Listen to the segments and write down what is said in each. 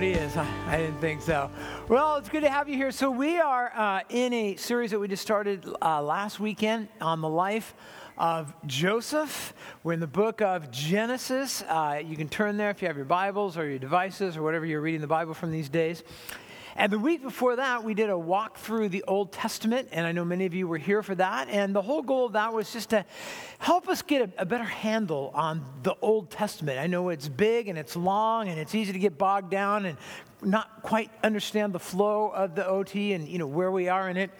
Nobody is. I, I didn't think so. Well, it's good to have you here. So, we are uh, in a series that we just started uh, last weekend on the life of Joseph. We're in the book of Genesis. Uh, you can turn there if you have your Bibles or your devices or whatever you're reading the Bible from these days. And the week before that, we did a walk through the Old Testament, and I know many of you were here for that. And the whole goal of that was just to help us get a, a, better handle on the Old Testament. I know it's big and it's long and it's easy to get bogged down and not quite understand the flow of the OT and you know where we are in it.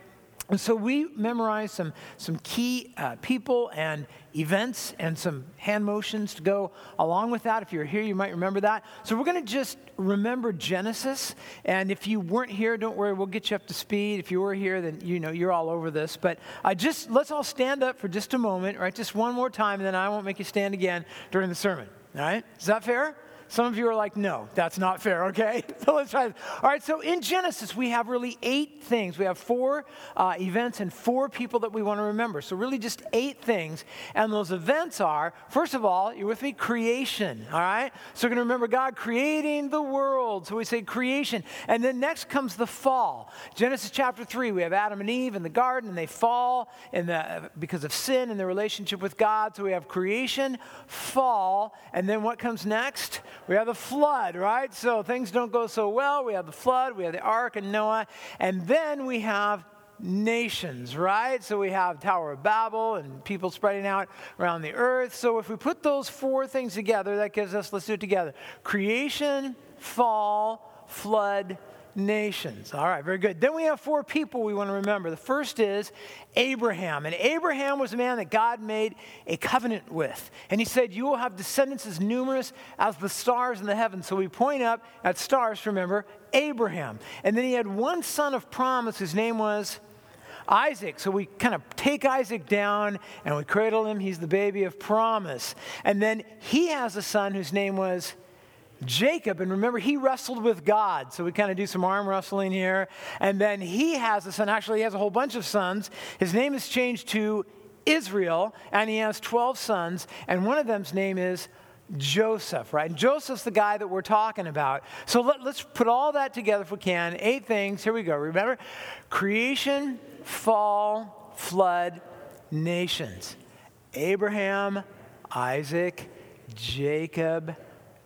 And so we memorized some, some key uh, people and events and some hand motions to go along with that. If you're here, you might remember that. So we're going to just remember Genesis. And if you weren't here, don't worry, we'll get you up to speed. If you were here, then you know you're all over this. But I just let's all stand up for just a moment, right? Just one more time, and then I won't make you stand again during the sermon. All right? Is that fair? Some of you are like, no, that's not fair, okay? so let's try this. All right, so in Genesis, we have really eight things. We have four uh, events and four people that we want to remember. So, really, just eight things. And those events are, first of all, you're with me, creation, all right? So, we're going to remember God creating the world. So, we say creation. And then next comes the fall. Genesis chapter 3, we have Adam and Eve in the garden, and they fall in the, because of sin and their relationship with God. So, we have creation, fall, and then what comes next? We have the flood, right? So things don't go so well. We have the flood, we have the ark and Noah, and then we have nations, right? So we have Tower of Babel and people spreading out around the earth. So if we put those four things together, that gives us, let's do it together creation, fall, flood, nations. All right, very good. Then we have four people we want to remember. The first is Abraham. And Abraham was a man that God made a covenant with. And he said, You will have descendants as numerous as the stars in the heavens. So we point up at stars, remember, Abraham. And then he had one son of promise. His name was Isaac. So we kind of take Isaac down and we cradle him. He's the baby of promise. And then he has a son whose name was Jacob, and remember, he wrestled with God. So we kind of do some arm wrestling here. And then he has a son. Actually, he has a whole bunch of sons. His name is changed to Israel, and he has 12 sons. And one of them's name is Joseph, right? And Joseph's the guy that we're talking about. So let, us put all that together if we can. Eight things. Here we go. Remember creation, fall, flood, nations. Abraham, Isaac, Jacob,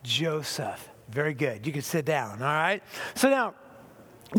Joseph. Very good. You can sit down, all right? So now,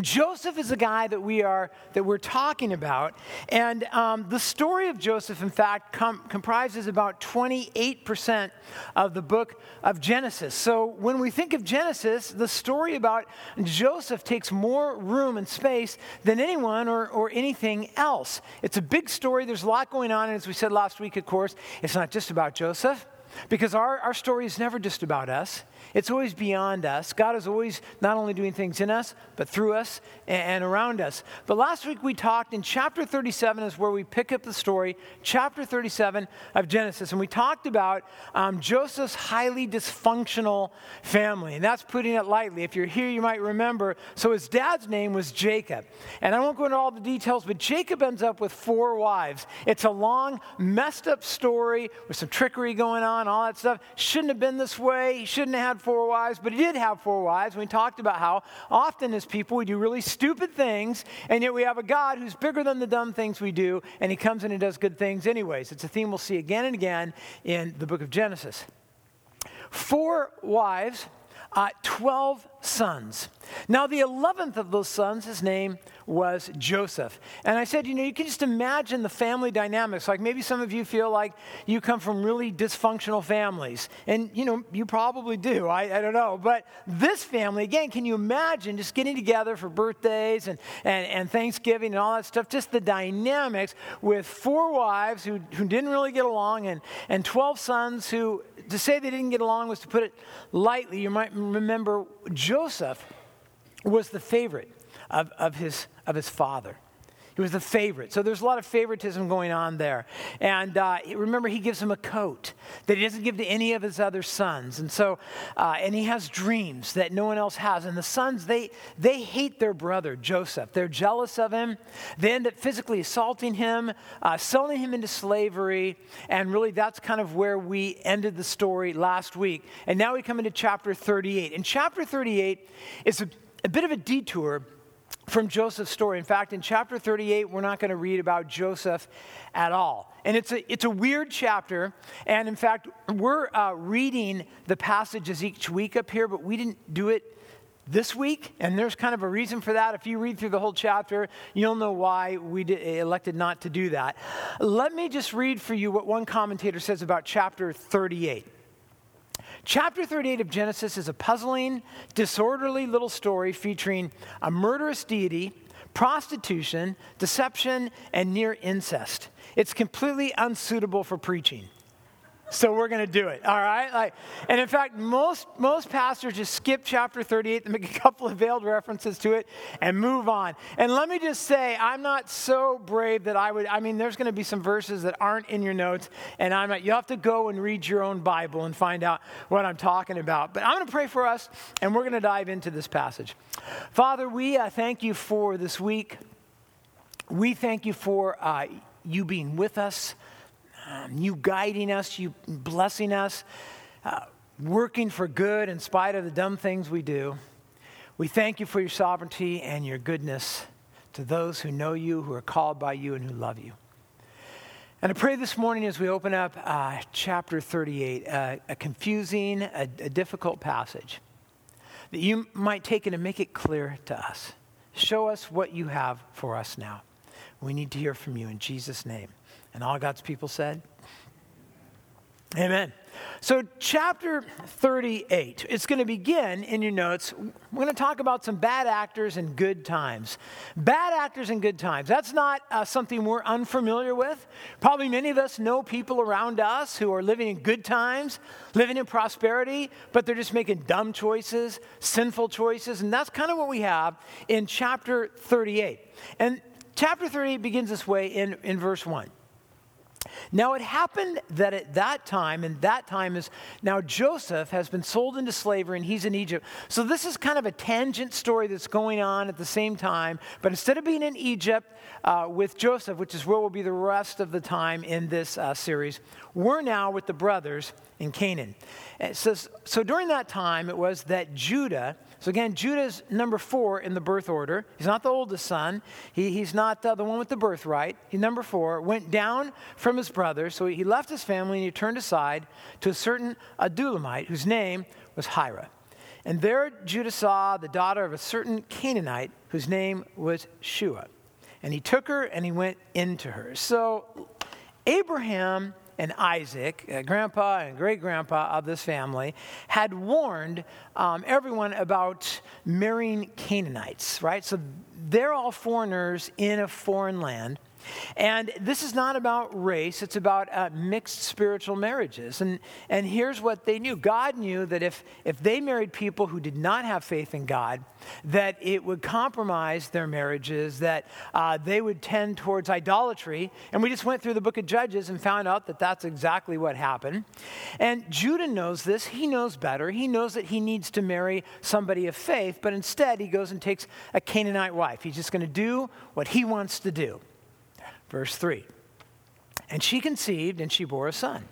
Joseph is the guy that we are that we're talking about, and um, the story of Joseph, in fact, com- comprises about 28% of the book of Genesis. So when we think of Genesis, the story about Joseph takes more room and space than anyone or, or anything else. It's a big story. There's a lot going on, and as we said last week, of course, it's not just about Joseph. Because our, our story is never just about us. It's always beyond us. God is always not only doing things in us, but through us and, around us. But last week we talked in chapter 37 is where we pick up the story, chapter 37 of Genesis. And we talked about um, Joseph's highly dysfunctional family. And that's putting it lightly. If you're here, you might remember. So his dad's name was Jacob. And I won't go into all the details, but Jacob ends up with four wives. It's a long, messed up story with some trickery going on, all that stuff. Shouldn't have been this way. He shouldn't have had four wives, but he did have four wives. We talked about how often as people we do really stupid things, and yet we have a God who's bigger than the dumb things we do, and he comes in and does good things anyways. It's a theme we'll see again and again in the book of Genesis. Four wives, uh, 12 sons. Now, the 11th of those sons, his name was Joseph. And I said, you know, you can just imagine the family dynamics. Like maybe some of you feel like you come from really dysfunctional families. And, you know, you probably do. I, I don't know. But this family, again, can you imagine just getting together for birthdays and, and, and Thanksgiving and all that stuff? Just the dynamics with four wives who, who didn't really get along and, and 12 sons who, to say they didn't get along was to put it lightly. You might remember Joseph was the favorite of, of, his, of his father. He was the favorite. So there's a lot of favoritism going on there. And uh, remember, he gives him a coat that he doesn't give to any of his other sons. And so, uh, and he has dreams that no one else has. And the sons, they, they hate their brother, Joseph. They're jealous of him. They end up physically assaulting him, uh, selling him into slavery. And really, that's kind of where we ended the story last week. And now we come into chapter 38. And chapter 38 is a, a bit of a detour from Joseph's story. In fact, in chapter 38, we're not going to read about Joseph at all. And it's a, it's a weird chapter. And in fact, we're uh, reading the passages each week up here, but we didn't do it this week. And there's kind of a reason for that. If you read through the whole chapter, you'll know why we elected not to do that. Let me just read for you what one commentator says about chapter 38. Chapter 38 of Genesis is a puzzling, disorderly little story featuring a murderous deity, prostitution, deception, and near incest. It's completely unsuitable for preaching so we're going to do it all right? Like and in fact most most pastors just skip chapter 38 and make a couple of veiled references to it and move on. And let me just say i'm not so brave that i would i mean there's going to be some verses that aren't in your notes and i'm not you have to go and read your own bible and find out what i'm talking about. But i'm going to pray for us and we're going to dive into this passage. Father we uh, thank you for this week. We thank you for uh, you being with us um, you guiding us, you blessing us, uh, working for good in spite of the dumb things we do. We thank you for your sovereignty and your goodness to those who know you, who are called by you, and who love you. And I pray this morning as we open up uh, chapter 38, uh, a confusing, a, a difficult passage, that you might take it and make it clear to us. Show us what you have for us now. We need to hear from you in Jesus' name. And all God's people said, Amen. So, chapter 38, it's going to begin in your notes. We're going to talk about some bad actors and good times. Bad actors and good times. That's not uh, something we're unfamiliar with. Probably many of us know people around us who are living in good times, living in prosperity, but they're just making dumb choices, sinful choices. And that's kind of what we have in chapter 38. And chapter 38 begins this way in, in verse 1. Now it happened that at that time, and that time is now Joseph has been sold into slavery and he's in Egypt. So this is kind of a tangent story that's going on at the same time. But instead of being in Egypt uh, with Joseph, which is where we'll be the rest of the time in this uh, series, we're now with the brothers in Canaan. It says, so during that time, it was that Judah so again, Judah's number four in the birth order. He's not the oldest son. He, he's not uh, the one with the birthright. He's number four. Went down from his brothers. So he left his family and he turned aside to a certain Adullamite whose name was Hira. And there Judah saw the daughter of a certain Canaanite whose name was Shua. And he took her and he went into her. So Abraham and Isaac, uh, grandpa and great grandpa of this family, had warned um, everyone about marrying Canaanites, right? So they're all foreigners in a foreign land. And this is not about race, it's about uh, mixed spiritual marriages. And, and here's what they knew God knew that if, if they married people who did not have faith in God, that it would compromise their marriages, that uh, they would tend towards idolatry. And we just went through the book of Judges and found out that that's exactly what happened. And Judah knows this. He knows better. He knows that he needs to marry somebody of faith, but instead he goes and takes a Canaanite wife. He's just going to do what he wants to do. Verse 3 And she conceived and she bore a son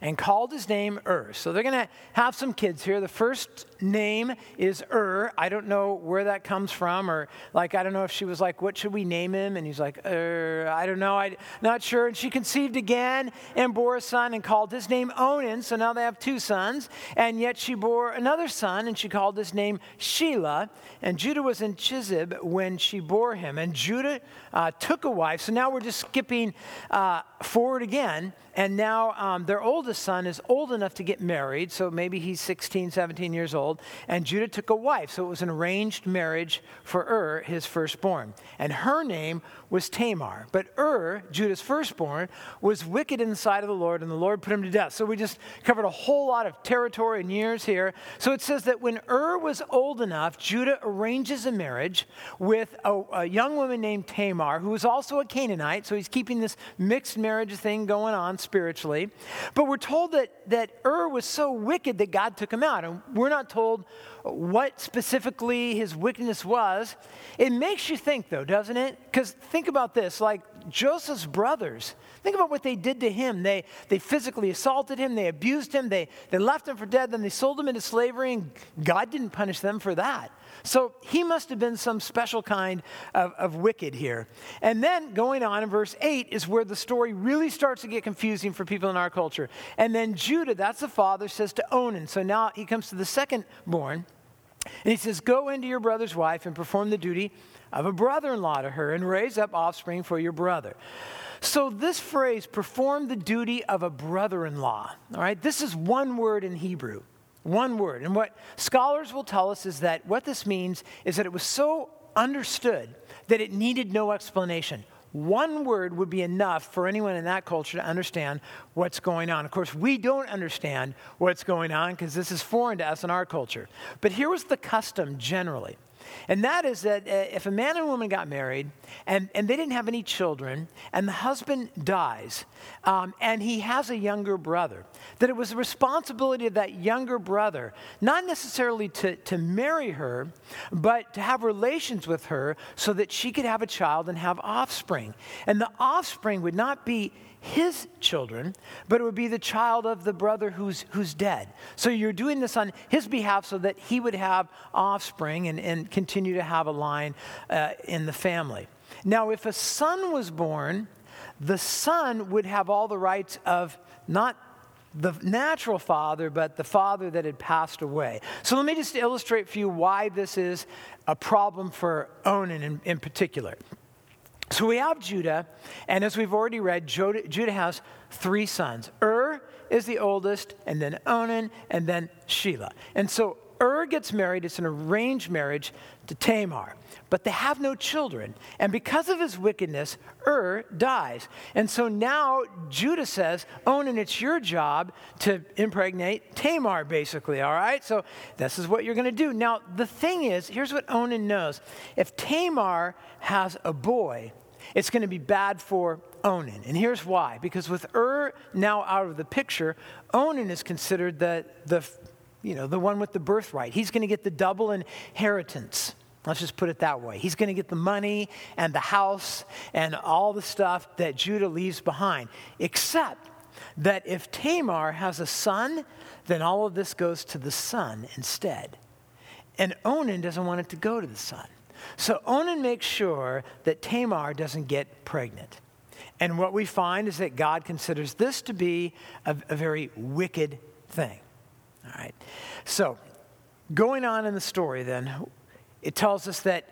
and called his name Ur. So they're going to have some kids here. The first name is Ur. I don't know where that comes from, or like, I don't know if she was like, What should we name him? And he's like, Ur, I don't know, I'm not sure. And she conceived again and bore a son and called his name Onan. So now they have two sons. And yet she bore another son and she called his name Shelah. And Judah was in Chezib when she bore him. And Judah uh, took a wife. So now we're just skipping uh, forward again. And now um, their oldest son is old enough to get married. So maybe he's 16, 17 years old old, and Judah took a wife. So it was an arranged marriage for Ur, his firstborn. And her name was Tamar. But Ur, Judah's firstborn, was wicked in the sight of the Lord, and the Lord put him to death. So we just covered a whole lot of territory and years here. So it says that when Ur was old enough, Judah arranges a marriage with a, a young woman named Tamar, who was also a Canaanite. So he's keeping this mixed marriage thing going on spiritually. But we're told that, that Ur was so wicked that God took him out. And we're not told what specifically his wickedness was. It makes you think, though, doesn't it? Because think about this like Joseph's brothers, think about what they did to him. They, they physically assaulted him, they abused him, they, they left him for dead, then they sold him into slavery, and God didn't punish them for that. So he must have been some special kind of, of wicked here. And then going on in verse 8 is where the story really starts to get confusing for people in our culture. And then Judah, that's the father, says to Onan. So now he comes to the second born. And he says, Go into your brother's wife and perform the duty of a brother in law to her and raise up offspring for your brother. So, this phrase, perform the duty of a brother in law, all right, this is one word in Hebrew. One word. And what scholars will tell us is that what this means is that it was so understood that it needed no explanation. One word would be enough for anyone in that culture to understand what's going on. Of course, we don't understand what's going on because this is foreign to us in our culture. But here was the custom generally and that is that uh, if a man and woman got married and, and they didn't have any children, and the husband dies, um, and he has a younger brother, that it was the responsibility of that younger brother, not necessarily to, to marry her, but to have relations with her so that she could have a child and have offspring. And the offspring would not be his children, but it would be the child of the brother who's, who's dead. So you're doing this on his behalf so that he would have offspring and, and continue to have a line uh, in the family. Now, if a son was born, the son would have all the rights of not the natural father, but the father that had passed away. So let me just illustrate for you why this is a problem for Onan in, in particular. So we have Judah, and as we've already read, Judah has three sons. Ur is the oldest, and then Onan, and then Shelah. And so Ur gets married, it's an arranged marriage to Tamar, but they have no children. And because of his wickedness, Ur dies. And so now Judah says, Onan, it's your job to impregnate Tamar, basically, all right? So this is what you're going to do. Now, the thing is, here's what Onan knows if Tamar has a boy, it's going to be bad for Onan. And here's why. Because with Ur now out of the picture, Onan is considered the, the, you know, the one with the birthright. He's going to get the double inheritance. Let's just put it that way. He's going to get the money and the house and all the stuff that Judah leaves behind. Except that if Tamar has a son, then all of this goes to the son instead. And Onan doesn't want it to go to the son. So Onan makes sure that Tamar doesn't get pregnant. And what we find is that God considers this to be a, a very wicked thing. All right. So, going on in the story, then, it tells us that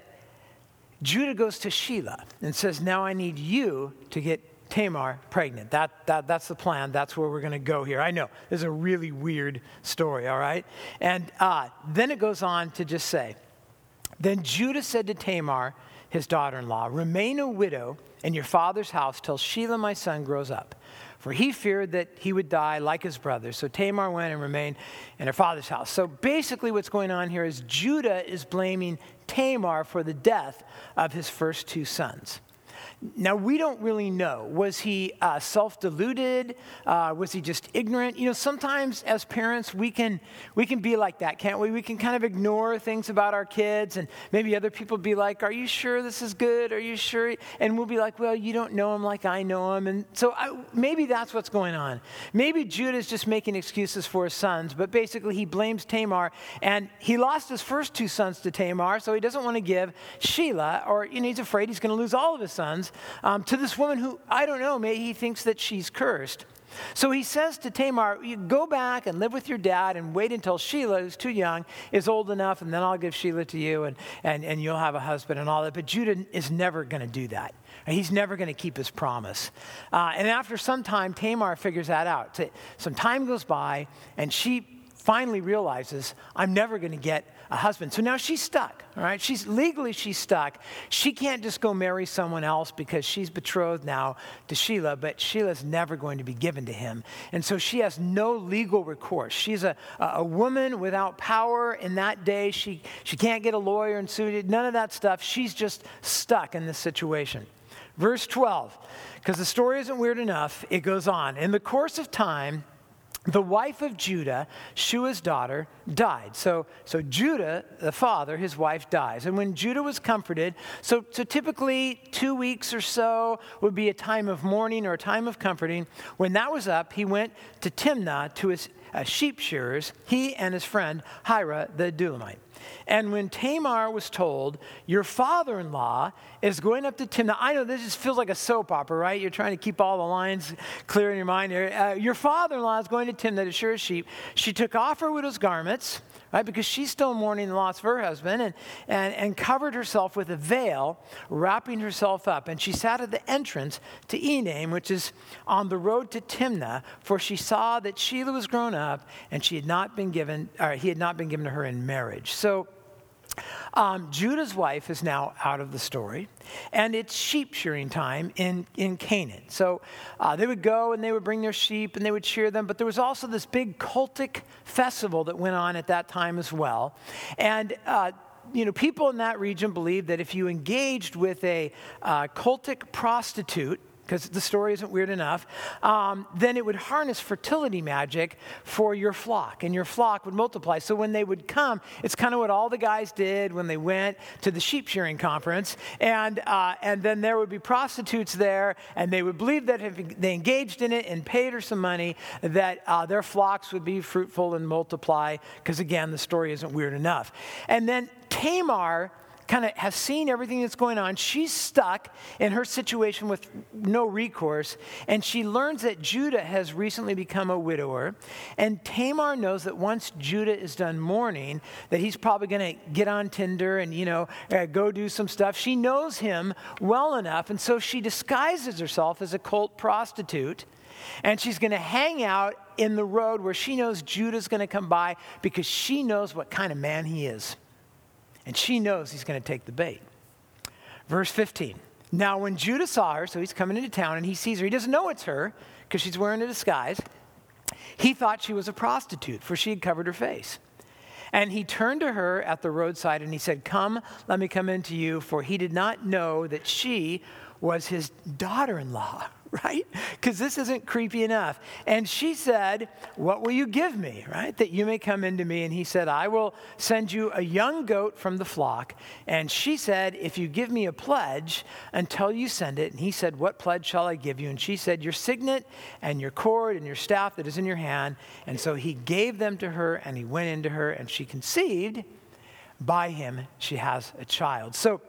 Judah goes to Shelah and says, Now I need you to get Tamar pregnant. That, that, that's the plan. That's where we're going to go here. I know, this is a really weird story, all right? And uh, then it goes on to just say, then Judah said to Tamar, his daughter in law, Remain a widow in your father's house till Shelah, my son, grows up. For he feared that he would die like his brothers. So Tamar went and remained in her father's house. So basically, what's going on here is Judah is blaming Tamar for the death of his first two sons. Now, we don't really know. Was he uh, self deluded? Uh, was he just ignorant? You know, sometimes as parents, we can, we can be like that, can't we? We can kind of ignore things about our kids, and maybe other people be like, Are you sure this is good? Are you sure? And we'll be like, Well, you don't know him like I know him. And so I, maybe that's what's going on. Maybe Judah is just making excuses for his sons, but basically he blames Tamar, and he lost his first two sons to Tamar, so he doesn't want to give Shelah, or you know, he's afraid he's going to lose all of his sons um, to this woman who, I don't know, maybe he thinks that she's cursed. So he says to Tamar, go back and live with your dad and wait until Shelah, who's too young, is old enough, and then I'll give Shelah to you and, and, and you'll have a husband and all that. But Judah is never going to do that. He's never going to keep his promise. Uh, and after some time, Tamar figures that out. Some time goes by, and she finally realizes, I'm never going to get a husband. So now she's stuck, all right? She's legally she's stuck. She can't just go marry someone else because she's betrothed now to Shelah, but Shelah's never going to be given to him. And so she has no legal recourse. She's a, a woman without power in that day. She, she can't get a lawyer and sue, none of that stuff. She's just stuck in this situation. Verse 12, because the story isn't weird enough, it goes on. In the course of time, the wife of Judah, Shua's daughter, died. So, so Judah, the father, his wife dies. And when Judah was comforted, so, so typically two weeks or so would be a time of mourning or a time of comforting. When that was up, he went to Timnah to his uh, sheep shearers, he and his friend Hira the Adullamite. And when Tamar was told, Your father in law is going up to Timnah, I know this just feels like a soap opera, right? You're trying to keep all the lines clear in your mind here. Uh, your father in law is going to Timnah to shear sheep. She took off her widow's garments right? Because she's still mourning the loss of her husband and, and, and covered herself with a veil, wrapping herself up. And she sat at the entrance to Enaim, which is on the road to Timnah, for she saw that Shelah was grown up and she had not been given, or he had not been given to her in marriage. So um, Judah's wife is now out of the story, and it's sheep shearing time in, in Canaan. So uh, they would go and they would bring their sheep and they would shear them, but there was also this big cultic festival that went on at that time as well. And uh, you know, people in that region believed that if you engaged with a uh, cultic prostitute, because the story isn't weird enough, um, then it would harness fertility magic for your flock, and your flock would multiply. So when they would come, it's kind of what all the guys did when they went to the sheep shearing conference, and, uh, and then there would be prostitutes there, and they would believe that if they engaged in it and paid her some money, that uh, their flocks would be fruitful and multiply, because again, the story isn't weird enough. And then Tamar kind of has seen everything that's going on. She's stuck in her situation with no recourse, and she learns that Judah has recently become a widower. And Tamar knows that once Judah is done mourning, that he's probably going to get on Tinder and, you know, uh, go do some stuff. She knows him well enough, and so she disguises herself as a cult prostitute. And she's going to hang out in the road where she knows Judah's going to come by because she knows what kind of man he is. And she knows he's going to take the bait. Verse 15. Now, when Judah saw her, so he's coming into town and he sees her, he doesn't know it's her because she's wearing a disguise. He thought she was a prostitute, for she had covered her face. And he turned to her at the roadside and he said, Come, let me come into you, for he did not know that she was his daughter in law. right? Because this isn't creepy enough. And she said, What will you give me, right? That you may come into me. And he said, I will send you a young goat from the flock. And she said, If you give me a pledge until you send it. And he said, What pledge shall I give you? And she said, Your signet and your cord and your staff that is in your hand. And so he gave them to her and he went into her and she conceived. By him, she has a child. So,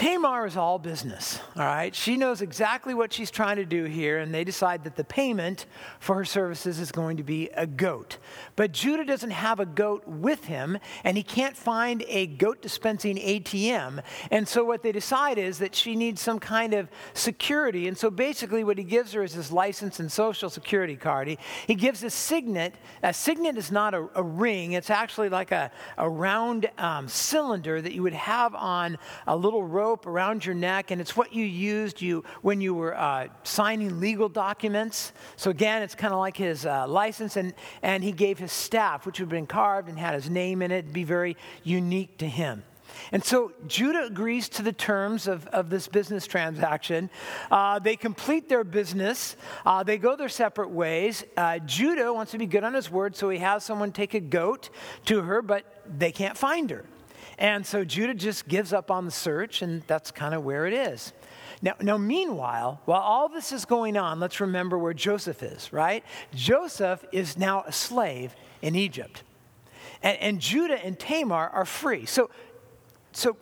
Tamar is all business, all right? She knows exactly what she's trying to do here, and they decide that the payment for her services is going to be a goat. But Judah doesn't have a goat with him, and he can't find a goat dispensing ATM. And so what they decide is that she needs some kind of security. And so basically, what he gives her is his license and social security card. He, he gives a signet. A signet is not a, a ring, it's actually like a, a round um, cylinder that you would have on a little rope around your neck, and it's what you used you when you were uh, signing legal documents. So again, it's kind of like his uh, license, and, and he gave his staff, which had been carved and had his name in it, be very unique to him. And so Judah agrees to the terms of, of this business transaction. Uh, they complete their business, uh, they go their separate ways. Uh, Judah wants to be good on his word, so he has someone take a goat to her, but they can't find her. And so Judah just gives up on the search, and that's kind of where it is. Now, now, meanwhile, while all this is going on, let's remember where Joseph is, right? Joseph is now a slave in Egypt. And, and Judah and Tamar are free. So, so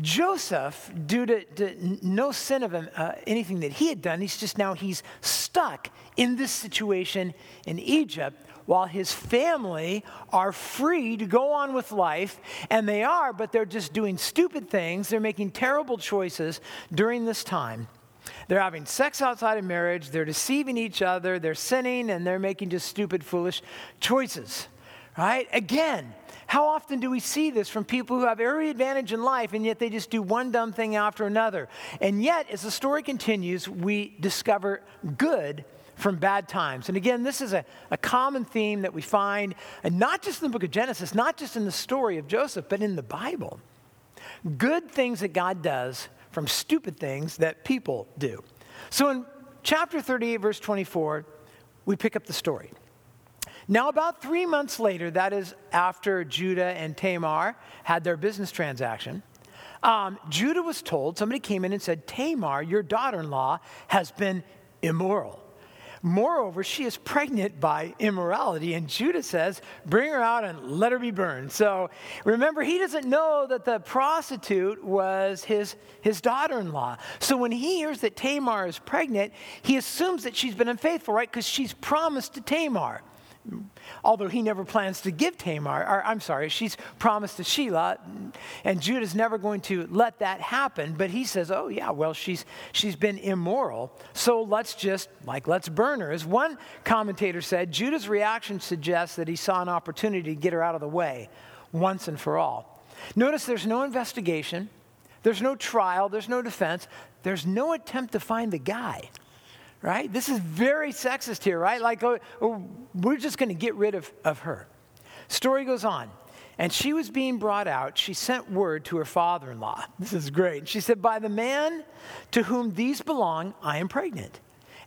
Joseph, due to, to no sin of him, uh, anything that he had done, he's just now, he's stuck in this situation in Egypt while his family are free to go on with life, and they are, but they're just doing stupid things. They're making terrible choices during this time. They're having sex outside of marriage, they're deceiving each other, they're sinning, and they're making just stupid, foolish choices. Right? Again, how often do we see this from people who have every advantage in life and yet they just do one dumb thing after another? And yet, as the story continues, we discover good from bad times. And again, this is a, a common theme that we find, and not just in the book of Genesis, not just in the story of Joseph, but in the Bible. Good things that God does from stupid things that people do. So in chapter 38, verse 24, we pick up the story. Now, about three months later, that is after Judah and Tamar had their business transaction, um, Judah was told, somebody came in and said, Tamar, your daughter in law, has been immoral. Moreover, she is pregnant by immorality. And Judah says, Bring her out and let her be burned. So remember, he doesn't know that the prostitute was his, his daughter in law. So when he hears that Tamar is pregnant, he assumes that she's been unfaithful, right? Because she's promised to Tamar although he never plans to give Tamar, or I'm sorry, she's promised to Shelah, and Judah's never going to let that happen. But he says, oh, yeah, well, she's, she's been immoral, so let's just, like, let's burn her. As one commentator said, Judah's reaction suggests that he saw an opportunity to get her out of the way once and for all. Notice there's no investigation, there's no trial, there's no defense, there's no attempt to find the guy right? This is very sexist here, right? Like, oh, oh, we're just going to get rid of, of her. Story goes on. And she was being brought out. She sent word to her father in law. This is great. She said, By the man to whom these belong, I am pregnant.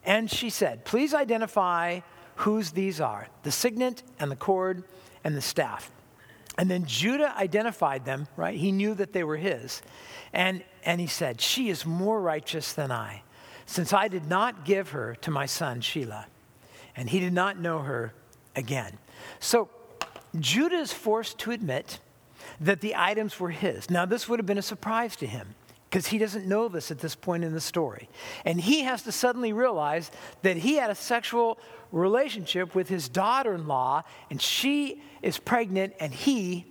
And she said, Please identify whose these are the signet and the cord and the staff. And then Judah identified them, right? He knew that they were his. And, and he said, She is more righteous than I since I did not give her to my son Shelah, and he did not know her again. So Judah is forced to admit that the items were his. Now, this would have been a surprise to him because he doesn't know this at this point in the story. And he has to suddenly realize that he had a sexual relationship with his daughter in law, and she is pregnant, and he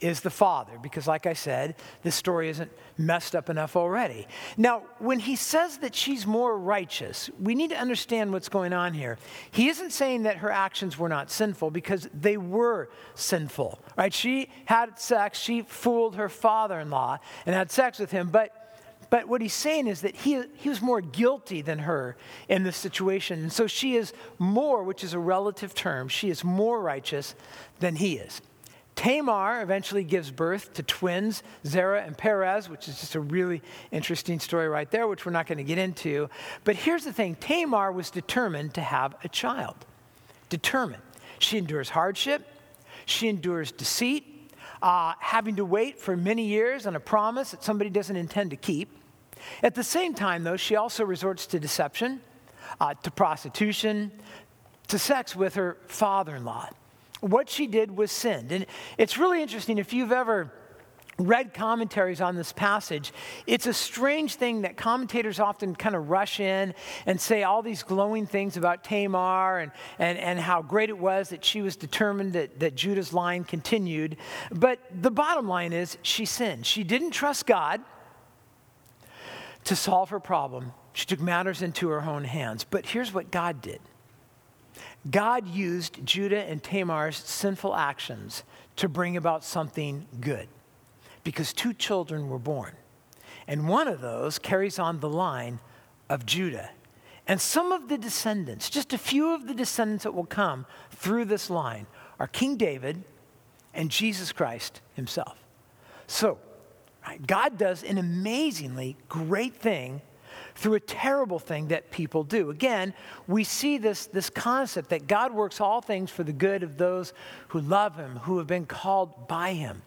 is the father, because, like I said, this story isn't messed up enough already. Now, when he says that she's more righteous, we need to understand what's going on here. He isn't saying that her actions were not sinful, because they were sinful, right? She had sex, she fooled her father in law and had sex with him, but but what he's saying is that he, he was more guilty than her in this situation. And so she is more, which is a relative term, she is more righteous than he is. Tamar eventually gives birth to twins, Zerah and Perez, which is just a really interesting story right there, which we're not going to get into. But here's the thing Tamar was determined to have a child. Determined. She endures hardship, she endures deceit, uh, having to wait for many years on a promise that somebody doesn't intend to keep. At the same time, though, she also resorts to deception, uh, to prostitution, to sex with her father in law what she did was sinned. And it's really interesting if you've ever read commentaries on this passage, it's a strange thing that commentators often kind of rush in and say all these glowing things about Tamar and, and, and how great it was that she was determined that, that Judah's line continued. But the bottom line is she sinned. She didn't trust God to solve her problem, she took matters into her own hands. But here's what God did. God used Judah and Tamar's sinful actions to bring about something good because two children were born. And one of those carries on the line of Judah. And some of the descendants, just a few of the descendants that will come through this line, are King David and Jesus Christ himself. So, right, God does an amazingly great thing through a terrible thing that people do. Again, we see this, this concept that God works all things for the good of those who love Him, who have been called by Him.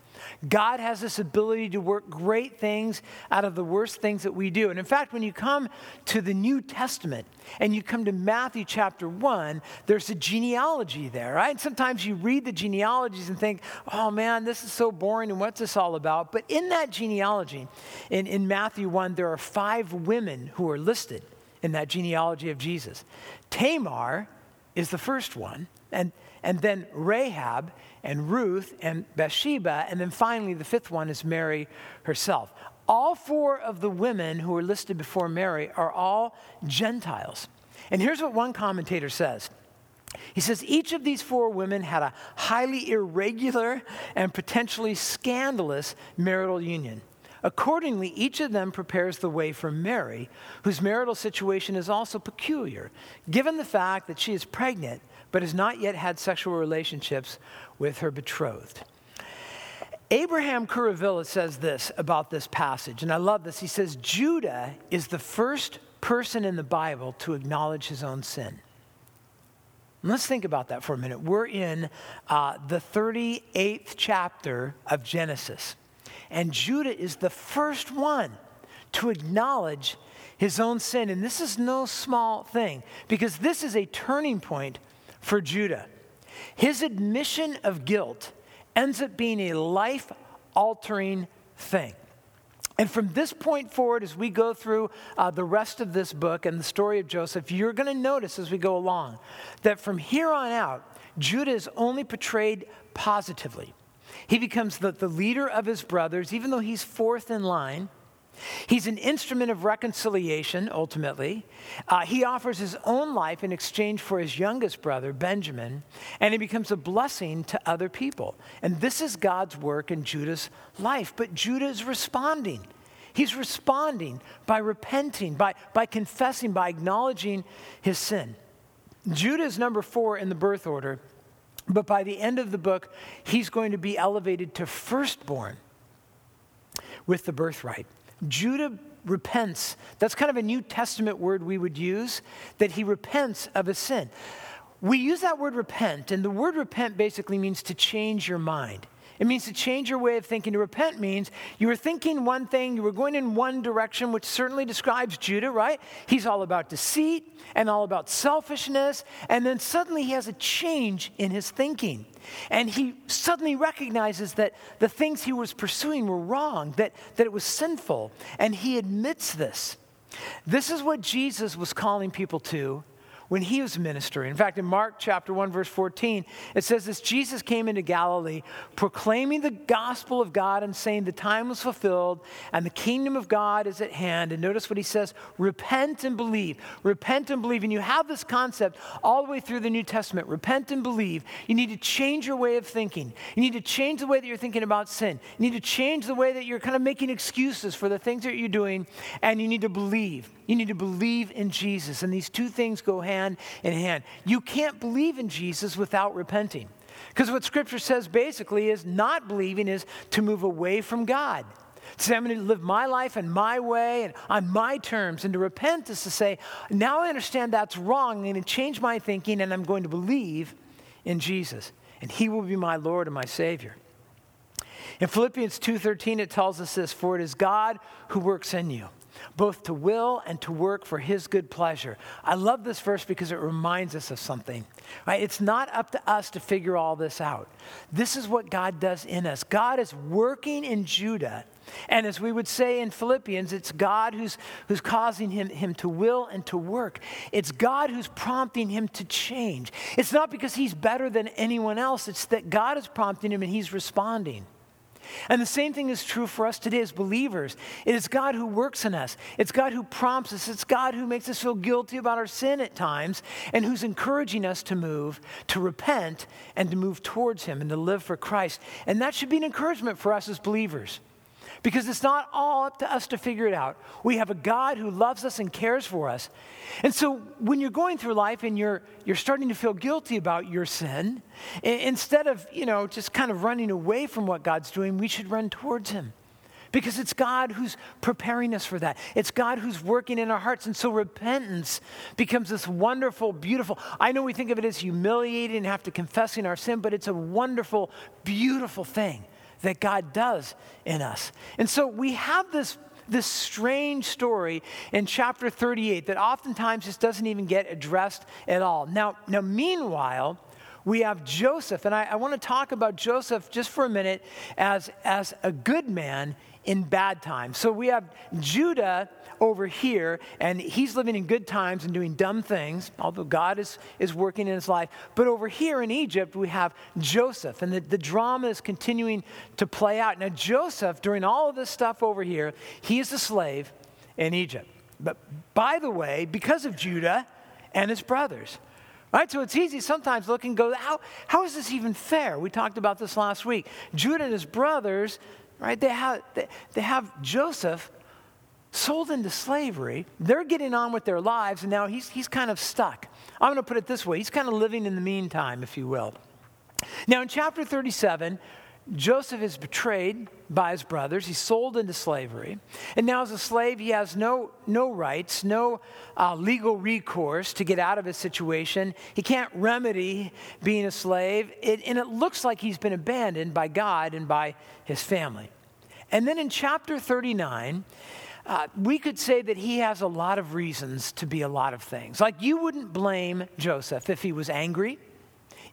God has this ability to work great things out of the worst things that we do. And in fact, when you come to the New Testament and you come to Matthew chapter 1, there's a genealogy there, right? And sometimes you read the genealogies and think, oh man, this is so boring and what's this all about? But in that genealogy, in, in Matthew 1, there are five women who are listed in that genealogy of Jesus. Tamar is the first one, and, and then Rahab and Ruth and Bathsheba, and then finally the fifth one is Mary herself. All four of the women who are listed before Mary are all Gentiles. And here's what one commentator says. He says each of these four women had a highly irregular and potentially scandalous marital union. Accordingly, each of them prepares the way for Mary, whose marital situation is also peculiar, given the fact that she is pregnant but has not yet had sexual relationships with her betrothed. Abraham Kuruvilla says this about this passage, and I love this. He says, Judah is the first person in the Bible to acknowledge his own sin. And let's think about that for a minute. We're in uh, the 38th chapter of Genesis. And Judah is the first one to acknowledge his own sin. And this is no small thing because this is a turning point for Judah. His admission of guilt ends up being a life altering thing. And from this point forward, as we go through uh, the rest of this book and the story of Joseph, you're going to notice as we go along that from here on out, Judah is only portrayed positively. He becomes the, the leader of his brothers, even though he's fourth in line. He's an instrument of reconciliation, ultimately. Uh, he offers his own life in exchange for his youngest brother, Benjamin, and he becomes a blessing to other people. And this is God's work in Judah's life. But Judah is responding. He's responding by repenting, by, by confessing, by acknowledging his sin. Judah is number four in the birth order but by the end of the book, he's going to be elevated to firstborn with the birthright. Judah repents. That's kind of a New Testament word we would use, that he repents of a sin. We use that word repent, and the word repent basically means to change your mind. It means to change your way of thinking. To repent means you were thinking one thing, you were going in one direction, which certainly describes Judah, right? He's all about deceit and all about selfishness. And then suddenly he has a change in his thinking. And he suddenly recognizes that the things he was pursuing were wrong, that, that it was sinful. And he admits this. This is what Jesus was calling people to when he was ministering. In fact, in Mark chapter 1, verse 14, it says this Jesus came into Galilee proclaiming the gospel of God and saying, The time was fulfilled and the kingdom of God is at hand. And notice what he says repent and believe. Repent and believe. And you have this concept all the way through the New Testament repent and believe. You need to change your way of thinking. You need to change the way that you're thinking about sin. You need to change the way that you're kind of making excuses for the things that you're doing. And you need to believe. You need to believe in Jesus. And these two things go hand in hand. You can't believe in Jesus without repenting. Because what Scripture says basically is not believing is to move away from God. To say, I'm going to live my life in my way and on my terms. And to repent is to say, now I understand that's wrong. I'm going to change my thinking and I'm going to believe in Jesus. And He will be my Lord and my Savior. In Philippians 2:13 it tells us this, for it is God who works in you both to will and to work for his good pleasure. I love this verse because it reminds us of something. Right? It's not up to us to figure all this out. This is what God does in us. God is working in Judah. And as we would say in Philippians, it's God who's, who's causing him, him to will and to work. It's God who's prompting him to change. It's not because he's better than anyone else, it's that God is prompting him and he's responding. And the same thing is true for us today as believers. It is God who works in us, it's God who prompts us, it's God who makes us feel guilty about our sin at times, and who's encouraging us to move, to repent, and to move towards Him and to live for Christ. And that should be an encouragement for us as believers because it's not all up to us to figure it out. We have a God who loves us and cares for us. And so when you're going through life and you're, you're starting to feel guilty about your sin, instead of, you know, just kind of running away from what God's doing, we should run towards Him. Because it's God who's preparing us for that. It's God who's working in our hearts. And so repentance becomes this wonderful, beautiful. I know we think of it as humiliating and have to confessing our sin, but it's a wonderful, beautiful thing that God does in us. And so we have this, this strange story in chapter 38 that oftentimes just doesn't even get addressed at all. Now, now meanwhile, we have Joseph, and I, I want to talk about Joseph just for a minute as, as a good man in bad times. So we have Judah over here, and he's living in good times and doing dumb things, although God is, is working in his life. But over here in Egypt, we have Joseph, and the, the drama is continuing to play out. Now, Joseph, during all of this stuff over here, he is a slave in Egypt. But by the way, because of Judah and his brothers, Right? So it's easy sometimes look and go, how, how is this even fair? We talked about this last week. Judah and his brothers, right, they have, they, have Joseph sold into slavery. They're getting on with their lives, and now he's, he's kind of stuck. I'm going to put it this way he's kind of living in the meantime, if you will. Now, in chapter 37, Joseph is betrayed by his brothers. He's sold into slavery. And now, as a slave, he has no, no rights, no uh, legal recourse to get out of his situation. He can't remedy being a slave. It, and it looks like he's been abandoned by God and by his family. And then in chapter 39, uh, we could say that he has a lot of reasons to be a lot of things. Like, you wouldn't blame Joseph if he was angry,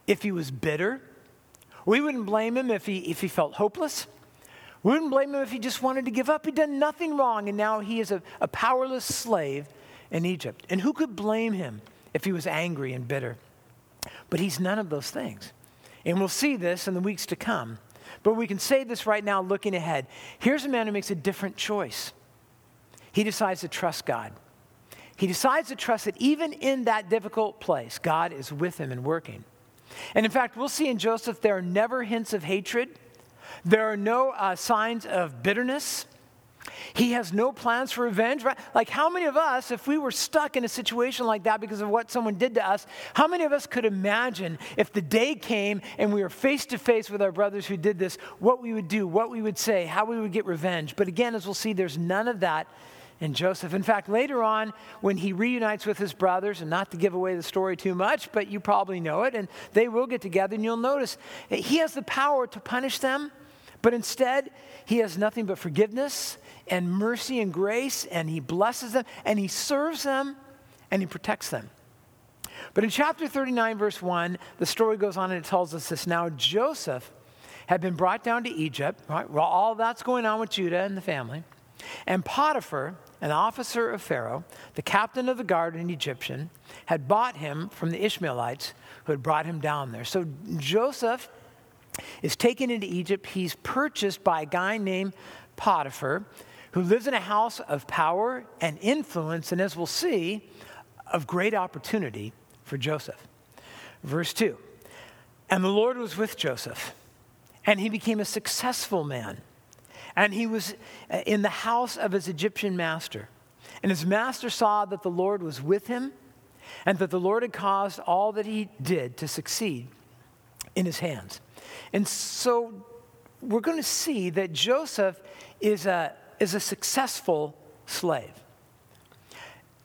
if he was bitter we wouldn't blame him if he, if he felt hopeless. We wouldn't blame him if he just wanted to give up. He'd done nothing wrong, and now he is a, a powerless slave in Egypt. And who could blame him if he was angry and bitter? But he's none of those things. And we'll see this in the weeks to come. But we can say this right now, looking ahead. Here's a man who makes a different choice. He decides to trust God. He decides to trust that even in that difficult place, God is with him and working. And in fact, we'll see in Joseph there are never hints of hatred, there are no uh, signs of bitterness. He has no plans for revenge. Right? Like, how many of us, if we were stuck in a situation like that because of what someone did to us, how many of us could imagine if the day came and we were face to face with our brothers who did this, what we would do, what we would say, how we would get revenge? But again, as we'll see, there's none of that in Joseph. In fact, later on, when he reunites with his brothers, and not to give away the story too much, but you probably know it, and they will get together, and you'll notice he has the power to punish them, but instead, he has nothing but forgiveness and mercy and grace, and he blesses them, and he serves them, and he protects them. But in chapter 39, verse 1, the story goes on and it tells us this. Now, Joseph had been brought down to Egypt, right? Well, all that's going on with Judah and the family. And Potiphar, an officer of Pharaoh, the captain of the guard, an Egyptian, had bought him from the Ishmaelites who had brought him down there. So Joseph is taken into Egypt. He's purchased by a guy named Potiphar, who lives in a house of power and influence, and as we'll see, of great opportunity for Joseph. Verse 2 And the Lord was with Joseph, and he became a successful man and he was uh, in the house of his Egyptian master. And his master saw that the Lord was with him and that the Lord had caused all that he did to succeed in his hands. And so we're going to see that Joseph is a, is a successful slave.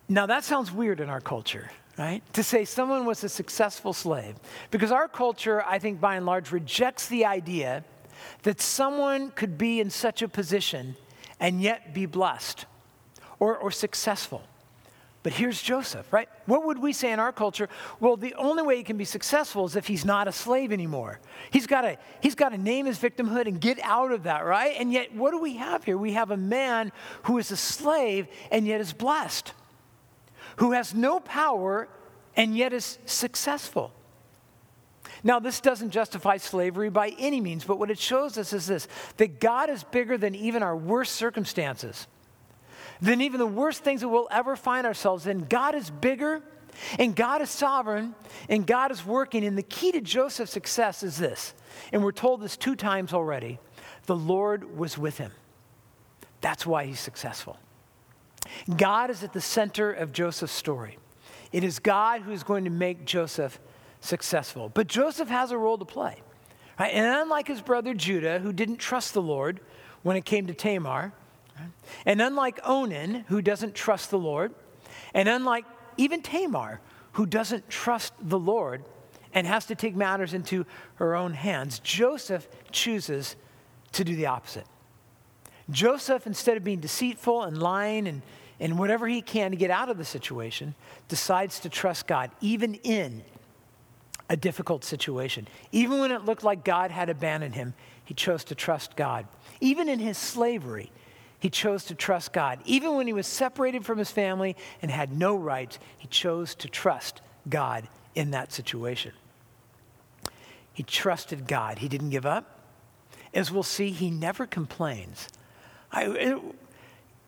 Now, that sounds weird in our culture, right? To say someone was a successful slave. Because our culture, I think by and large, rejects the idea that someone could be in such a position and yet be blessed or, or successful. But here's Joseph, right? What would we say in our culture? Well, the only way he can be successful is if he's not a slave anymore. He's got to he's got to name his victimhood and get out of that, right? And yet what do we have here? We have a man who is a slave and yet is blessed. Who has no power and yet is successful. Now, this doesn't justify slavery by any means, but what it shows us is this that God is bigger than even our worst circumstances, than even the worst things that we'll ever find ourselves in. God is bigger, and God is sovereign, and God is working. And the key to Joseph's success is this, and we're told this two times already the Lord was with him. That's why he's successful. God is at the center of Joseph's story. It is God who is going to make Joseph successful. But Joseph has a role to play. Right? And unlike his brother Judah, who didn't trust the Lord when it came to Tamar, right? and unlike Onan, who doesn't trust the Lord, and unlike even Tamar, who doesn't trust the Lord and has to take matters into her own hands, Joseph chooses to do the opposite. Joseph, instead of being deceitful and lying and, and whatever he can to get out of the situation, decides to trust God, even in a difficult situation. Even when it looked like God had abandoned him, he chose to trust God. Even in his slavery, he chose to trust God. Even when he was separated from his family and had no rights, he chose to trust God in that situation. He trusted God. He didn't give up. As we'll see, he never complains. I, it,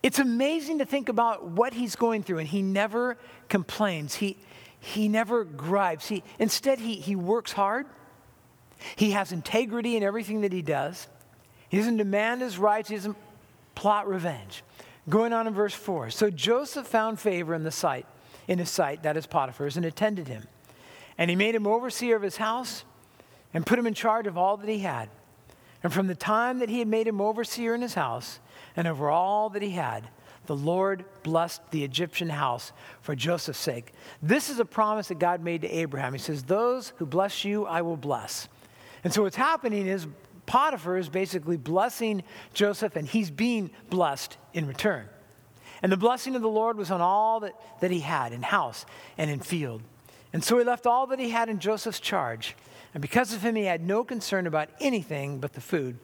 it's amazing to think about what he's going through, and he never complains. He, he never gripes. He, instead, he, he works hard. He has integrity in everything that he does. He doesn't demand his rights. He doesn't plot revenge. Going on in verse 4. So Joseph found favor in the sight, in his sight, that is Potiphar's, and attended him. And he made him overseer of his house and put him in charge of all that he had. And from the time that he had made him overseer in his house and over all that he had, the Lord blessed the Egyptian house for Joseph's sake. This is a promise that God made to Abraham. He says, Those who bless you, I will bless. And so what's happening is Potiphar is basically blessing Joseph, and he's being blessed in return. And the blessing of the Lord was on all that, that he had in house and in field. And so he left all that he had in Joseph's charge. And because of him, he had no concern about anything but the food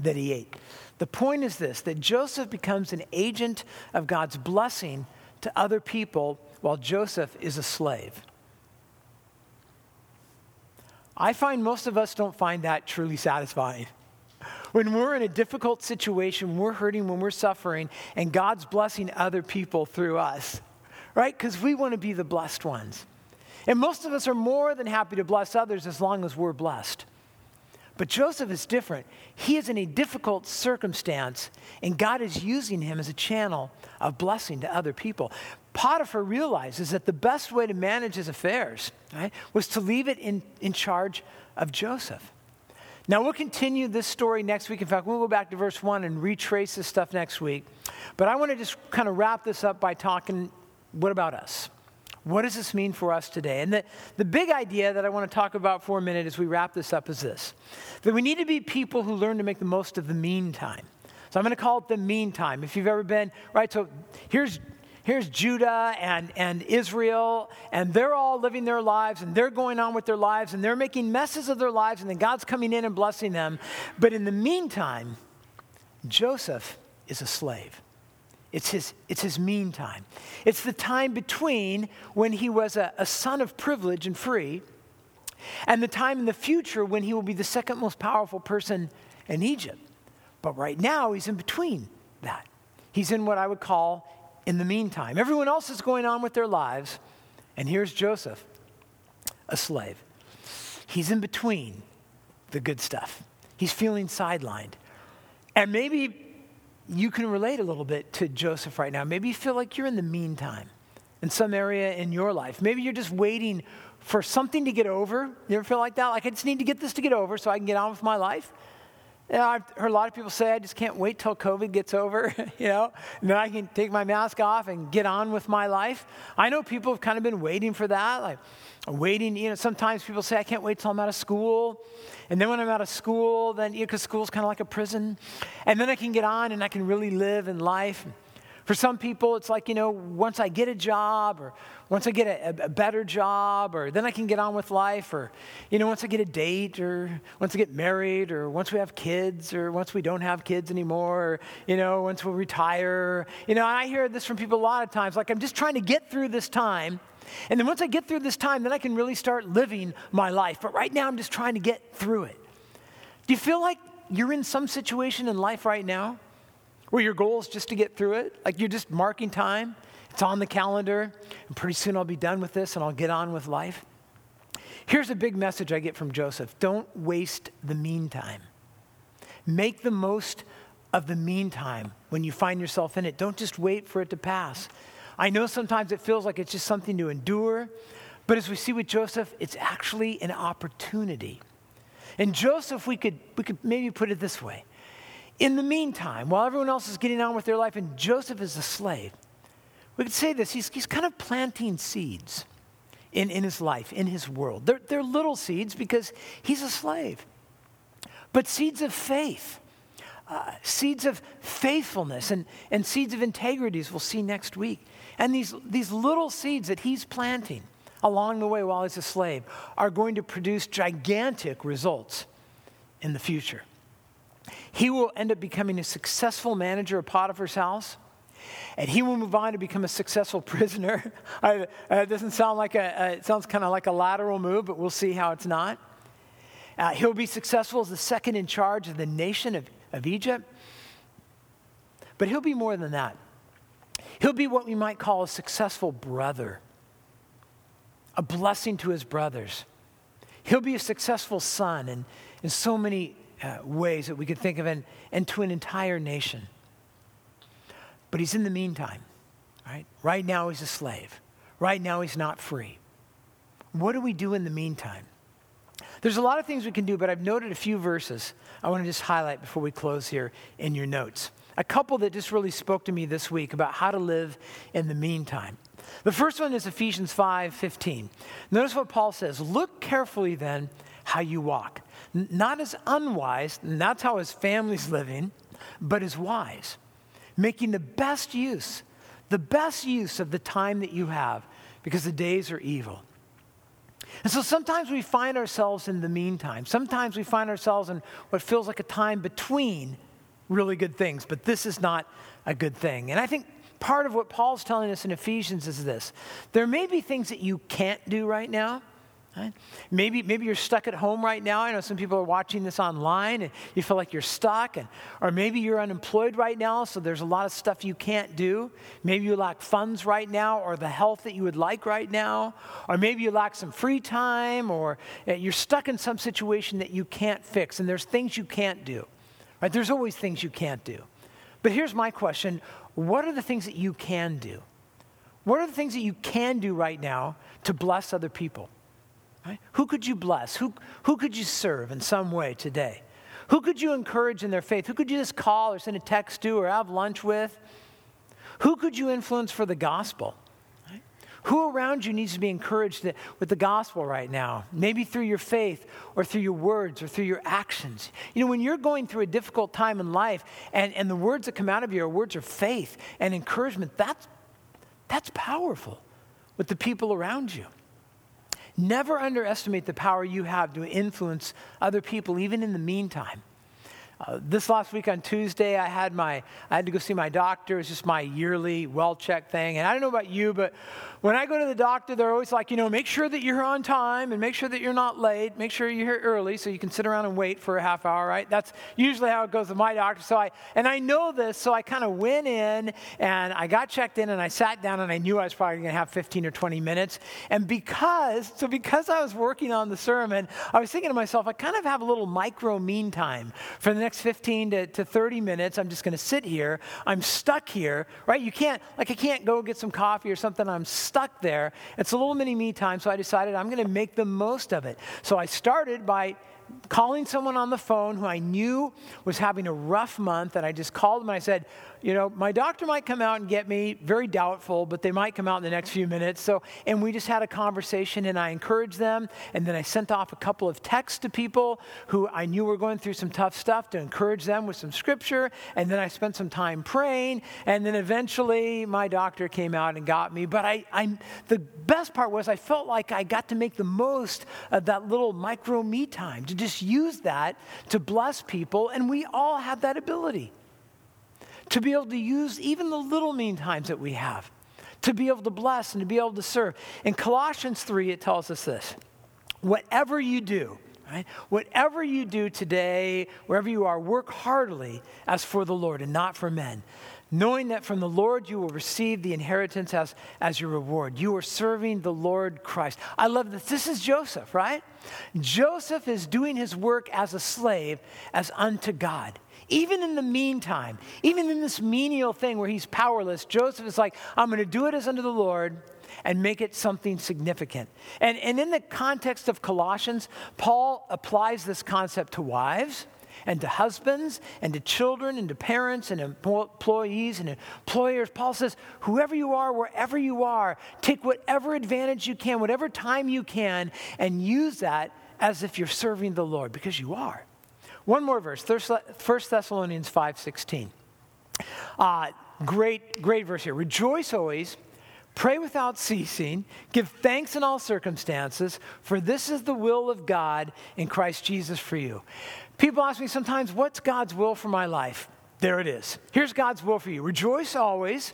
that he ate. The point is this that Joseph becomes an agent of God's blessing to other people while Joseph is a slave. I find most of us don't find that truly satisfying. When we're in a difficult situation, we're hurting, when we're suffering, and God's blessing other people through us, right? Because we want to be the blessed ones. And most of us are more than happy to bless others as long as we're blessed. But Joseph is different. He is in a difficult circumstance, and God is using him as a channel of blessing to other people. Potiphar realizes that the best way to manage his affairs right, was to leave it in, in charge of Joseph. Now, we'll continue this story next week. In fact, we'll go back to verse 1 and retrace this stuff next week. But I want to just kind of wrap this up by talking what about us? What does this mean for us today? And the, the big idea that I want to talk about for a minute as we wrap this up is this that we need to be people who learn to make the most of the meantime. So I'm going to call it the meantime. If you've ever been, right? So here's here's Judah and, and Israel, and they're all living their lives, and they're going on with their lives, and they're making messes of their lives, and then God's coming in and blessing them. But in the meantime, Joseph is a slave. It's his, it's his meantime. It's the time between when he was a, a son of privilege and free and the time in the future when he will be the second most powerful person in Egypt. But right now, he's in between that. He's in what I would call in the meantime. Everyone else is going on with their lives, and here's Joseph, a slave. He's in between the good stuff. He's feeling sidelined. And maybe you can relate a little bit to Joseph right now. Maybe you feel like you're in the meantime in some area in your life. Maybe you're just waiting for something to get over. You ever feel like that? Like, I just need to get this to get over so I can get on with my life? You I've heard a lot of people say, I just can't wait till COVID gets over, you know, and then I can take my mask off and get on with my life. I know people have kind of been waiting for that, like waiting, you know, sometimes people say, I can't wait till I'm out of school. And then when I'm out of school, then, you know, because school's kind of like a prison, and then I can get on and I can really live in life. For some people, it's like, you know, once I get a job or once I get a, a, better job or then I can get on with life or, you know, once I get a date or once I get married or once we have kids or once we don't have kids anymore or, you know, once we retire. You know, I hear this from people a lot of times like, I'm just trying to get through this time. And then once I get through this time, then I can really start living my life. But right now, I'm just trying to get through it. Do you feel like you're in some situation in life right now? Where your goal is just to get through it. Like you're just marking time, it's on the calendar, and pretty soon I'll be done with this and I'll get on with life. Here's a big message I get from Joseph don't waste the meantime. Make the most of the meantime when you find yourself in it. Don't just wait for it to pass. I know sometimes it feels like it's just something to endure, but as we see with Joseph, it's actually an opportunity. And Joseph, we could, we could maybe put it this way in the meantime, while everyone else is getting on with their life and Joseph is a slave, we could say this he's, he's kind of planting seeds in, in his life, in his world. They're, they're little seeds because he's a slave, but seeds of faith. Uh, seeds of faithfulness and, and seeds of integrity, as we'll see next week. And these, these little seeds that he's planting, along the way while he's a slave are going to produce gigantic results in the future. He will end up becoming a successful manager of Potiphar's house. And he will move on to become a successful prisoner. I, it doesn't sound like a, it sounds kind of like a lateral move, but we'll see how it's not. Uh, he'll be successful as the second in charge of the nation of, of Egypt. But he'll be more than that. He'll be what we might call a successful brother, a blessing to his brothers. He'll be a successful son in, in so many uh, ways that we could think of, and, and to an entire nation. But he's in the meantime, right? Right now, he's a slave. Right now, he's not free. What do we do in the meantime? There's a lot of things we can do, but I've noted a few verses I want to just highlight before we close here in your notes. A couple that just really spoke to me this week about how to live in the meantime. The first one is Ephesians 5 15. Notice what Paul says Look carefully then how you walk. Not as unwise, that's how his family's living, but as wise, making the best use, the best use of the time that you have, because the days are evil. And so sometimes we find ourselves in the meantime. Sometimes we find ourselves in what feels like a time between really good things, but this is not a good thing. And I think part of what Paul's telling us in Ephesians is this there may be things that you can't do right now. Right? Maybe, maybe you're stuck at home right now. I know some people are watching this online and you feel like you're stuck. And, or maybe you're unemployed right now, so there's a lot of stuff you can't do. Maybe you lack funds right now or the health that you would like right now. Or maybe you lack some free time or eh, you're stuck in some situation that you can't fix. And there's things you can't do. Right? There's always things you can't do. But here's my question what are the things that you can do? What are the things that you can do right now to bless other people? Right? Who could you bless? Who, who could you serve in some way today? Who could you encourage in their faith? Who could you just call or send a text to or have lunch with? Who could you influence for the gospel? Right? Who around you needs to be encouraged with the gospel right now? Maybe through your faith or through your words or through your actions. You know, when you're going through a difficult time in life and, and the words that come out of you are words of faith and encouragement, that's, that's powerful with the people around you. Never underestimate the power you have to influence other people, even in the meantime. Uh, this last week on Tuesday, I had my I had to go see my doctor. It's just my yearly well check thing. And I don't know about you, but when I go to the doctor, they're always like, you know, make sure that you're on time and make sure that you're not late. Make sure you're here early so you can sit around and wait for a half hour, right? That's usually how it goes with my doctor. So I, and I know this, so I kind of went in and I got checked in and I sat down and I knew I was probably going to have 15 or 20 minutes. And because, so because I was working on the sermon, I was thinking to myself, I kind of have a little micro mean time for the next 15 to, to 30 minutes. I'm just going to sit here. I'm stuck here, right? You can't, like, I can't go get some coffee or something. I'm stuck there. It's a little mini me time, so I decided I'm going to make the most of it. So I started by calling someone on the phone who I knew was having a rough month, and I just called them and I said, you know, my doctor might come out and get me, very doubtful, but they might come out in the next few minutes. So, and we just had a conversation and I encouraged them. And then I sent off a couple of texts to people who I knew were going through some tough stuff to encourage them with some scripture. And then I spent some time praying. And then eventually my doctor came out and got me. But I, I the best part was I felt like I got to make the most of that little micro me time, to just use that to bless people. And we all have that ability to be able to use even the little mean times that we have, to be able to bless and to be able to serve. In Colossians 3, it tells us this whatever you do, Right? Whatever you do today, wherever you are, work heartily as for the Lord and not for men, knowing that from the Lord you will receive the inheritance as, as your reward. You are serving the Lord Christ. I love this. This is Joseph, right? Joseph is doing his work as a slave as unto God. Even in the meantime, even in this menial thing where he's powerless, Joseph is like, I'm going to do it as unto the Lord and make it something significant. And, and in the context of Colossians, Paul applies this concept to wives and to husbands and to children and to parents and employees and employers. Paul says, whoever you are, wherever you are, take whatever advantage you can, whatever time you can, and use that as if you're serving the Lord because you are. One more verse, 1 Thessalonians 5.16. Uh, great, great verse here. Rejoice always, Pray without ceasing. Give thanks in all circumstances, for this is the will of God in Christ Jesus for you. People ask me sometimes, what's God's will for my life? There it is. Here's God's will for you rejoice always,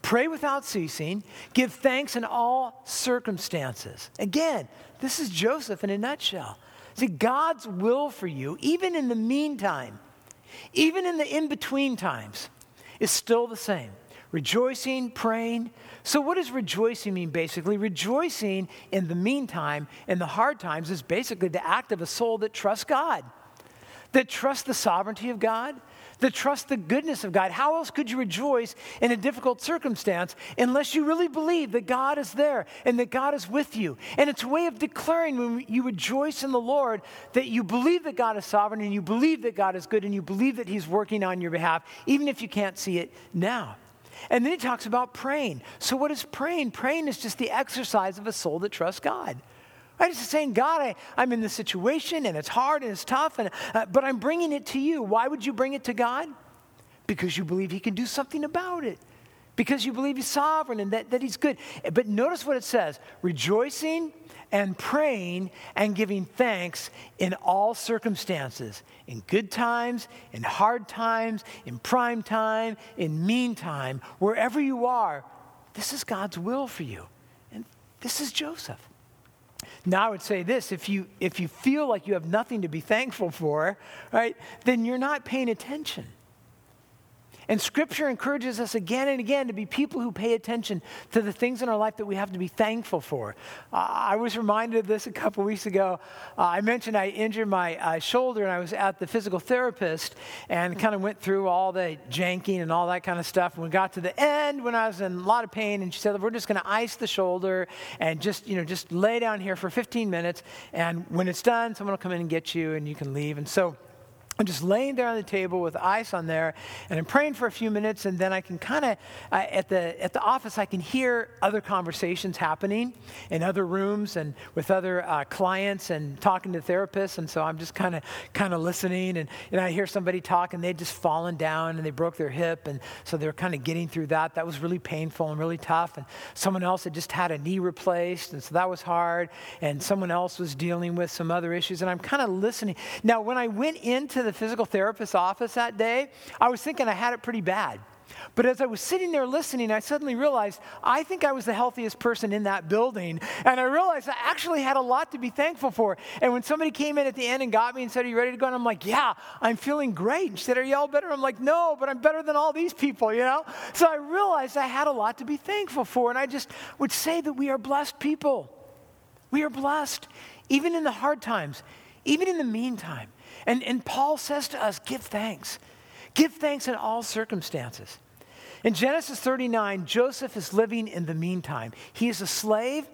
pray without ceasing, give thanks in all circumstances. Again, this is Joseph in a nutshell. See, God's will for you, even in the meantime, even in the in between times, is still the same rejoicing, praying. So, what does rejoicing mean basically? Rejoicing in the meantime, in the hard times, is basically the act of a soul that trusts God, that trust the sovereignty of God, that trust the goodness of God. How else could you rejoice in a difficult circumstance unless you really believe that God is there and that God is with you? And it's a way of declaring when you rejoice in the Lord that you believe that God is sovereign and you believe that God is good and you believe that He's working on your behalf, even if you can't see it now. And then he talks about praying. So, what is praying? Praying is just the exercise of a soul that trusts God. Right? just saying, God, I, I'm in this situation and it's hard and it's tough, and, uh, but I'm bringing it to you. Why would you bring it to God? Because you believe He can do something about it. Because you believe He's sovereign and that, that He's good. But notice what it says rejoicing and praying and giving thanks in all circumstances in good times, in hard times, in prime time, in mean time, wherever you are. This is God's will for you. And this is Joseph. Now I would say this if you if you feel like you have nothing to be thankful for, right, then you're not paying attention. And Scripture encourages us again and again to be people who pay attention to the things in our life that we have to be thankful for. Uh, I was reminded of this a couple weeks ago. Uh, I mentioned I injured my uh, shoulder and I was at the physical therapist and kind of went through all the janking and all that kind of stuff. And we got to the end when I was in a lot of pain, and she said, We're just going to ice the shoulder and just, you know, just lay down here for 15 minutes. And when it's done, someone will come in and get you and you can leave. And so, I'm just laying there on the table with ice on there, and I'm praying for a few minutes, and then I can kind of, at, the, at the office, I can hear other conversations happening in other rooms and with other uh, clients and talking to therapists, and so I'm just kind of kind of listening, and, and I hear somebody talk, and they'd just fallen down, and they broke their hip, and so they're kind of getting through that. That was really painful and really tough, and someone else had just had a knee replaced, and so that was hard, and someone else was dealing with some other issues, and I'm kind of listening. Now, when I went into the physical therapist's office that day, I was thinking I had it pretty bad. But as I was sitting there listening, I suddenly realized I think I was the healthiest person in that building. And I realized I actually had a lot to be thankful for. And when somebody came in at the end and got me and said, Are you ready to go? And I'm like, Yeah, I'm feeling great. And she said, Are you all better? I'm like, No, but I'm better than all these people, you know? So I realized I had a lot to be thankful for. And I just would say that we are blessed people. We are blessed, even in the hard times, even in the meantime. And, and Paul says to us, give thanks. Give thanks in all circumstances. In Genesis 39, Joseph is living in the meantime. He is a slave.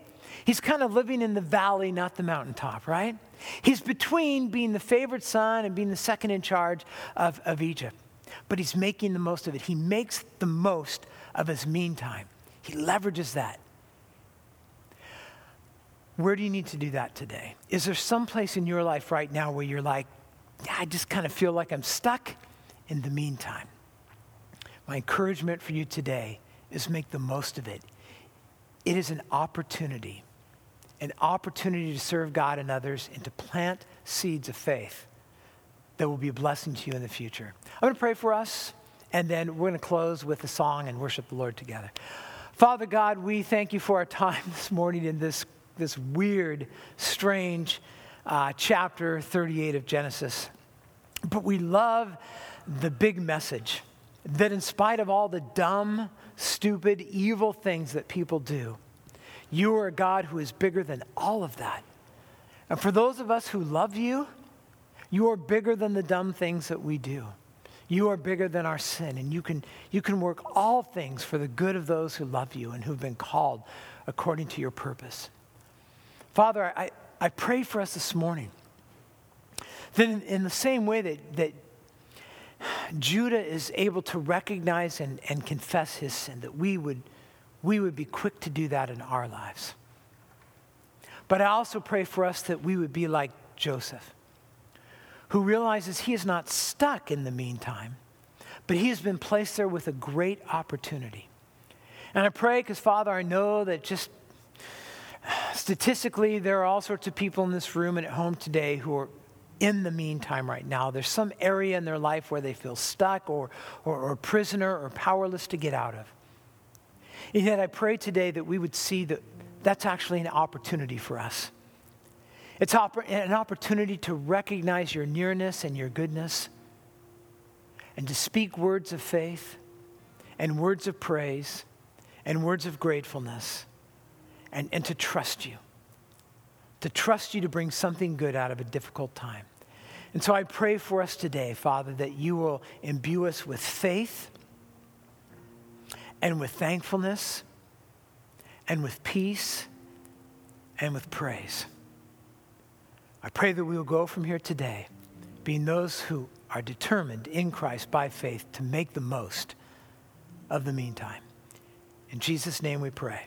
He's kind of living in the valley, not the mountaintop, right? He's between being the favorite son and being the second in charge of, of Egypt. But he's making the most of it. He makes the most of his meantime. He leverages that. Where do you need to do that today? Is there some place in your life right now where you're like, I just kind of feel like I'm stuck in the meantime. My encouragement for you today is make the most of it. It is an opportunity, an opportunity to serve God and others and to plant seeds of faith that will be a blessing to you in the future. I'm going to pray for us, and then we're going to close with a song and worship the Lord together. Father God, we thank you for our time this morning in this, this weird, strange, uh, chapter 38 of Genesis. But we love the big message that, in spite of all the dumb, stupid, evil things that people do, you are a God who is bigger than all of that. And for those of us who love you, you are bigger than the dumb things that we do. You are bigger than our sin, and you can, you can work all things for the good of those who love you and who've been called according to your purpose. Father, I, I pray for us this morning that in, the same way that, that Judah is able to recognize and, and confess his sin, that we would, we would be quick to do that in our lives. But I also pray for us that we would be like Joseph, who realizes he is not stuck in the meantime, but he has been placed there with a great opportunity. And I pray because, Father, I know that just statistically, there are all sorts of people in this room and at home today who are in the meantime right now. There's some area in their life where they feel stuck or, or, or prisoner or powerless to get out of. And yet, I pray today that we would see that that's actually an opportunity for us. It's an opportunity to recognize your nearness and your goodness and to speak words of faith and words of praise and words of gratefulness and, and to trust you. To trust you to bring something good out of a difficult time. And so I pray for us today, Father, that you will imbue us with faith and with thankfulness and with peace and with praise. I pray that we will go from here today being those who are determined in Christ by faith to make the most of the meantime. In Jesus' name we pray.